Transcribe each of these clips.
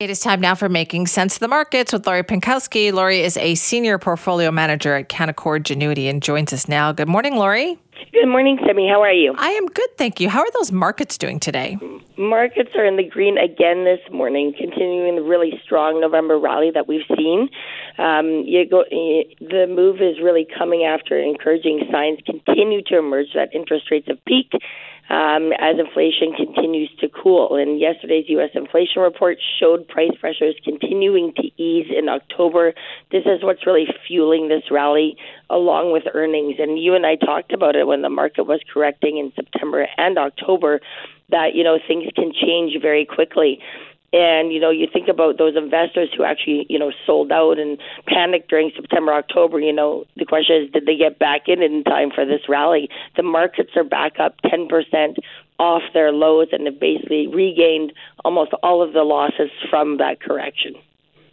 It is time now for Making Cents of the Markets with Lori Pinkowski. Lori is a senior portfolio manager at Canaccord Genuity and joins us now. Good morning, Lori. Good morning, Simi. How are you? I am good, thank you. How are those markets doing today? Markets are in the green again this morning, continuing the really strong November rally that we've seen. Um, you go, the move is really coming after encouraging signs continue to emerge that interest rates have peaked um, as inflation continues to cool. And yesterday's U.S. inflation report showed price pressures continuing to ease in October. This is what's really fueling this rally, along with earnings. And you and I talked about it when the market was correcting in September and October. That you know things can change very quickly. And you know, you think about those investors who actually you know sold out and panicked during September, October. You know, the question is, did they get back in in time for this rally? The markets are back up 10 percent off their lows and have basically regained almost all of the losses from that correction.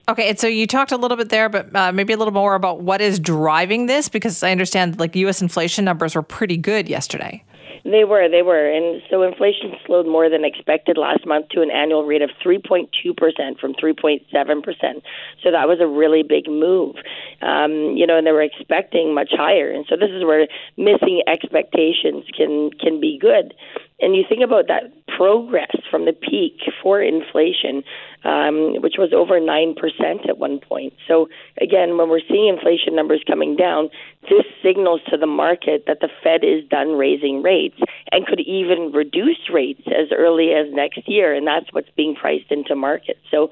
Okay, and so you talked a little bit there, but uh, maybe a little more about what is driving this, because I understand like U.S. inflation numbers were pretty good yesterday. They were, they were. And so inflation slowed more than expected last month to an annual rate of 3.2% from 3.7%. So that was a really big move. Um, you know, and they were expecting much higher. And so this is where missing expectations can can be good and you think about that progress from the peak for inflation, um, which was over 9% at one point. So, again, when we're seeing inflation numbers coming down, this signals to the market that the Fed is done raising rates and could even reduce rates as early as next year, and that's what's being priced into markets. So,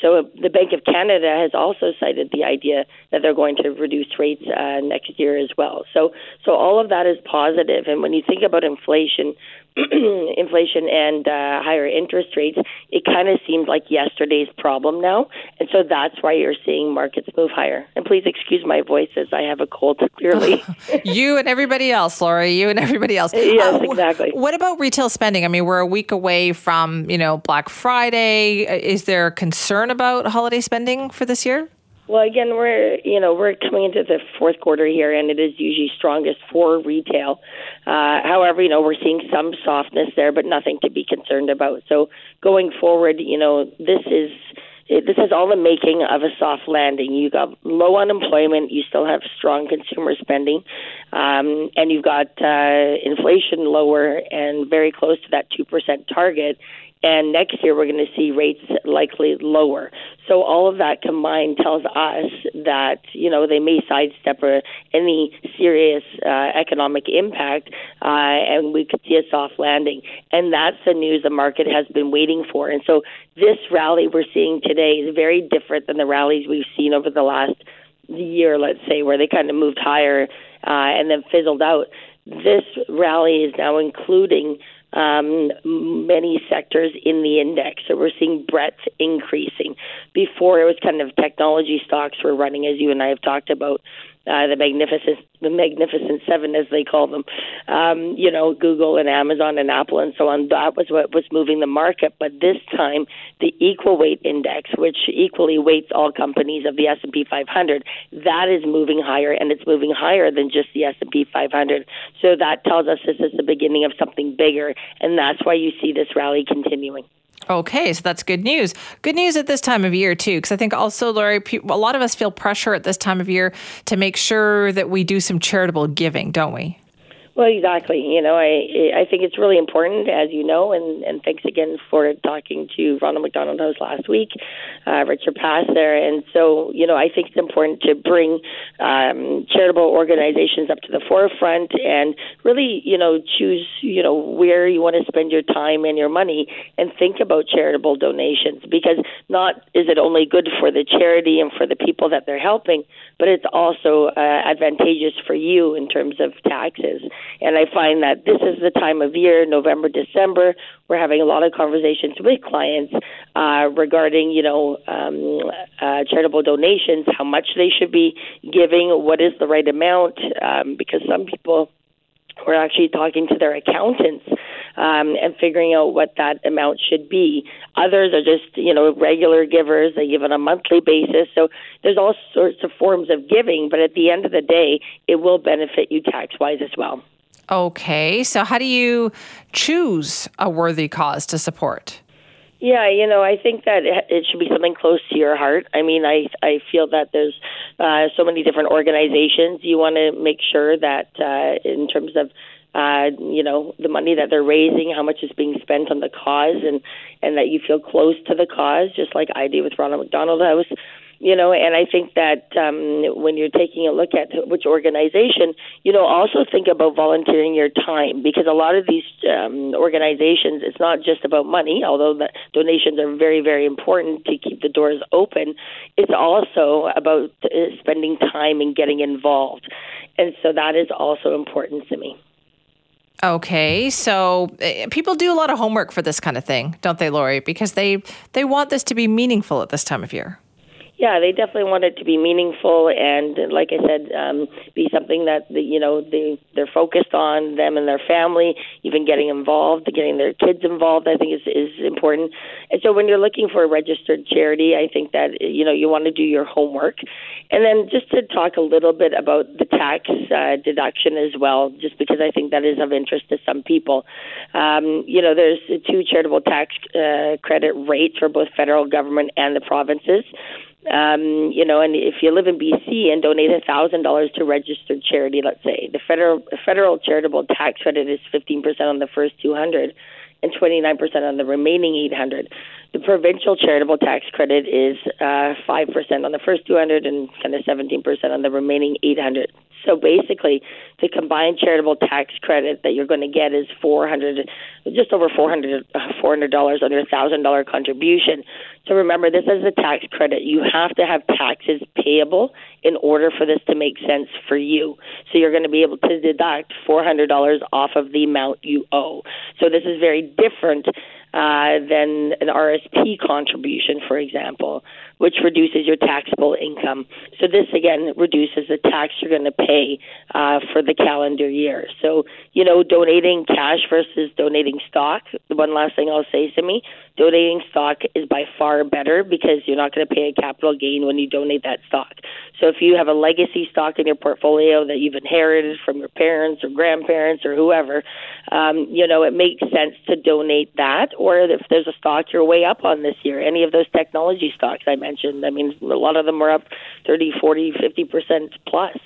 so the Bank of Canada has also cited the idea that they're going to reduce rates uh, next year as well. So, so all of that is positive. And when you think about inflation, inflation and uh, higher interest rates, it kind of seems like yesterday's problem now, and so that's why you're seeing markets move higher. And please excuse my voice as I have a cold. Clearly, you and everybody else, Lori. You and everybody else. Yes, uh, exactly. What about retail spending? I mean, we're a week away from you know Black Friday. Is there concern about holiday spending for this year? Well, again, we're you know we're coming into the fourth quarter here, and it is usually strongest for retail. Uh, however, you know we're seeing some softness there, but nothing to be concerned about. So going forward, you know this is this is all the making of a soft landing. You got low unemployment, you still have strong consumer spending, um, and you've got uh, inflation lower and very close to that two percent target and next year we're going to see rates likely lower. So all of that combined tells us that you know they may sidestep any serious uh, economic impact, uh, and we could see a soft landing. And that's the news the market has been waiting for. And so this rally we're seeing today is very different than the rallies we've seen over the last year, let's say, where they kind of moved higher uh, and then fizzled out. This rally is now including um, many sectors in the index. So we're seeing breadth increasing. Before it was kind of technology stocks were running, as you and I have talked about uh, the magnificent the magnificent seven as they call them um, you know google and amazon and apple and so on. That was what was moving the market. But this time the equal weight index which equally weights all companies of the s&p 500 that is moving higher and it's moving higher than just the s&p 500 so that tells us this is the beginning of something bigger and that's why you see this rally continuing Okay, so that's good news. Good news at this time of year too, because I think also, Lori, a lot of us feel pressure at this time of year to make sure that we do some charitable giving, don't we? Well, exactly. You know, I I think it's really important, as you know, and and thanks again for talking to Ronald McDonald House last week, uh, Richard Pass there, and so you know, I think it's important to bring um, charitable organizations up to the forefront and really, you know, choose you know where you want to spend your time and your money, and think about charitable donations because not is it only good for the charity and for the people that they're helping, but it's also uh, advantageous for you in terms of taxes. And I find that this is the time of year, November, December, we're having a lot of conversations with clients uh, regarding, you know, um, uh, charitable donations, how much they should be giving, what is the right amount, um, because some people we're actually talking to their accountants um, and figuring out what that amount should be. Others are just, you know, regular givers. They give on a monthly basis. So there's all sorts of forms of giving, but at the end of the day, it will benefit you tax wise as well. Okay, so how do you choose a worthy cause to support? Yeah, you know, I think that it should be something close to your heart. I mean, I I feel that there's uh, so many different organizations. You want to make sure that uh, in terms of uh, you know, the money that they're raising, how much is being spent on the cause, and and that you feel close to the cause, just like I do with Ronald McDonald House. You know, and I think that um, when you're taking a look at which organization, you know, also think about volunteering your time because a lot of these um, organizations, it's not just about money, although the donations are very, very important to keep the doors open. It's also about uh, spending time and getting involved, and so that is also important to me. Okay, so uh, people do a lot of homework for this kind of thing, don't they, Lori? Because they they want this to be meaningful at this time of year yeah, they definitely want it to be meaningful and, like I said, um, be something that the, you know they they're focused on them and their family. Even getting involved, getting their kids involved, I think is is important. And so, when you're looking for a registered charity, I think that you know you want to do your homework, and then just to talk a little bit about the tax uh, deduction as well, just because I think that is of interest to some people. Um, you know, there's two charitable tax uh, credit rates for both federal government and the provinces. Um, you know, and if you live in BC and donate a thousand dollars to registered charity, let's say the federal federal charitable tax credit is fifteen percent on the first two hundred, and twenty nine percent on the remaining eight hundred. The provincial charitable tax credit is uh, five uh, percent on the first two hundred and kind of seventeen percent on the remaining eight hundred. So basically, the combined charitable tax credit that you're going to get is 400, just over 400 $400 under a thousand dollar contribution. So remember, this is a tax credit. You have to have taxes payable in order for this to make sense for you. So you're going to be able to deduct $400 off of the amount you owe. So this is very different uh, than an RSP contribution, for example, which reduces your taxable income. So this again reduces the tax you're going to pay uh, for the calendar year. So you know, donating cash versus donating stock. The one last thing I'll say, Simi, donating stock is by far better because you're not going to pay a capital gain when you donate that stock. So if you have a legacy stock in your portfolio that you've inherited from your parents or grandparents or whoever, um, you know, it makes sense to donate that. Or if there's a stock you're way up on this year, any of those technology stocks I mentioned, I mean, a lot of them are up 30, 40, 50% plus.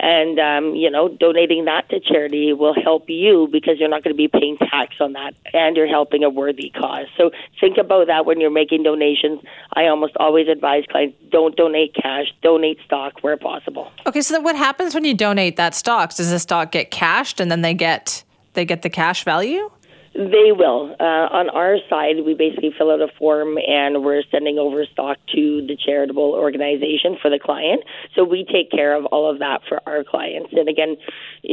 And um, you know donating that to charity will help you because you're not going to be paying tax on that and you're helping a worthy cause. So think about that when you're making donations. I almost always advise clients don't donate cash donate stock where possible. Okay so then what happens when you donate that stock? Does the stock get cashed and then they get they get the cash value they will. Uh, on our side, we basically fill out a form and we're sending over stock to the charitable organization for the client. So we take care of all of that for our clients. And again,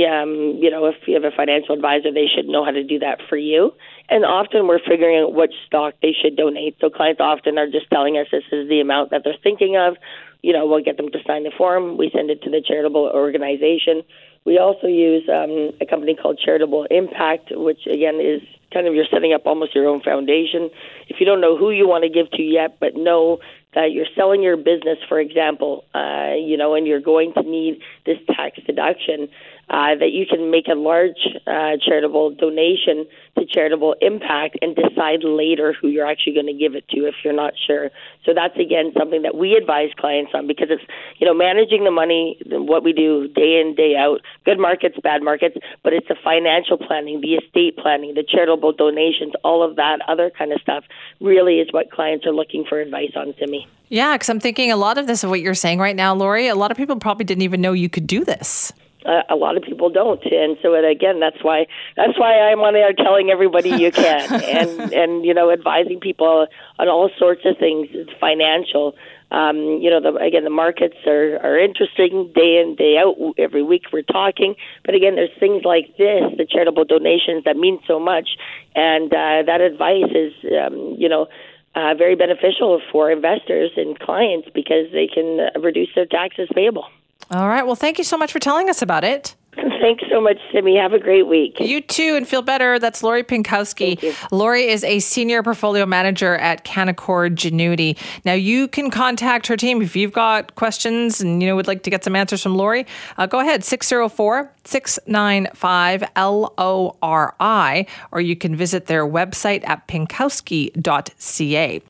um, you know, if you have a financial advisor, they should know how to do that for you. And often we're figuring out which stock they should donate. So clients often are just telling us this is the amount that they're thinking of. You know, we'll get them to sign the form. We send it to the charitable organization we also use um, a company called Charitable Impact, which again is kind of you're setting up almost your own foundation. If you don't know who you want to give to yet, but know that you're selling your business, for example, uh, you know, and you're going to need this tax deduction, uh, that you can make a large uh, charitable donation to charitable impact and decide later who you're actually going to give it to if you're not sure. So that's again something that we advise clients on because it's you know managing the money, what we do day in day out, good markets, bad markets, but it's the financial planning, the estate planning, the charitable donations, all of that other kind of stuff really is what clients are looking for advice on to me. Yeah, because I'm thinking a lot of this of what you're saying right now, Lori. A lot of people probably didn't even know you could do this uh, a lot of people don't, and so again, that's why that's why I'm on there telling everybody you can, and and you know advising people on all sorts of things. It's financial. Um, you know, the, again, the markets are, are interesting day in, day out. Every week we're talking. But again, there's things like this, the charitable donations that mean so much. And uh, that advice is, um, you know, uh, very beneficial for investors and clients because they can uh, reduce their taxes payable. All right. Well, thank you so much for telling us about it. Thanks so much, Simi. Have a great week. You too, and feel better. That's Lori Pinkowski. Lori is a senior portfolio manager at Canaccord Genuity. Now, you can contact her team if you've got questions and you know would like to get some answers from Lori. Uh, go ahead, 604 695 LORI, or you can visit their website at pinkowski.ca.